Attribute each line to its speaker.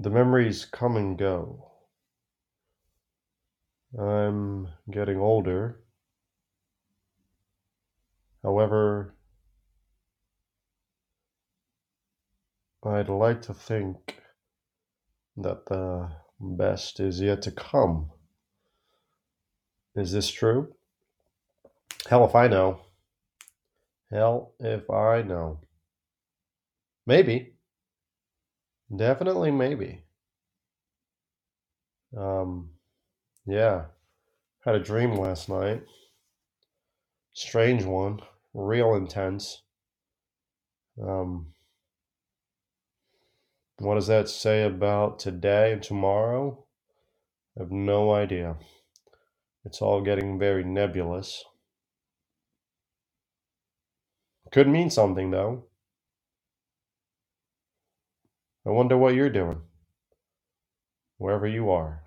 Speaker 1: The memories come and go. I'm getting older. However, I'd like to think that the best is yet to come. Is this true? Hell if I know. Hell if I know. Maybe. Definitely maybe. Um, yeah. Had a dream last night. Strange one. Real intense. Um, what does that say about today and tomorrow? I have no idea. It's all getting very nebulous. Could mean something, though. I wonder what you're doing, wherever you are.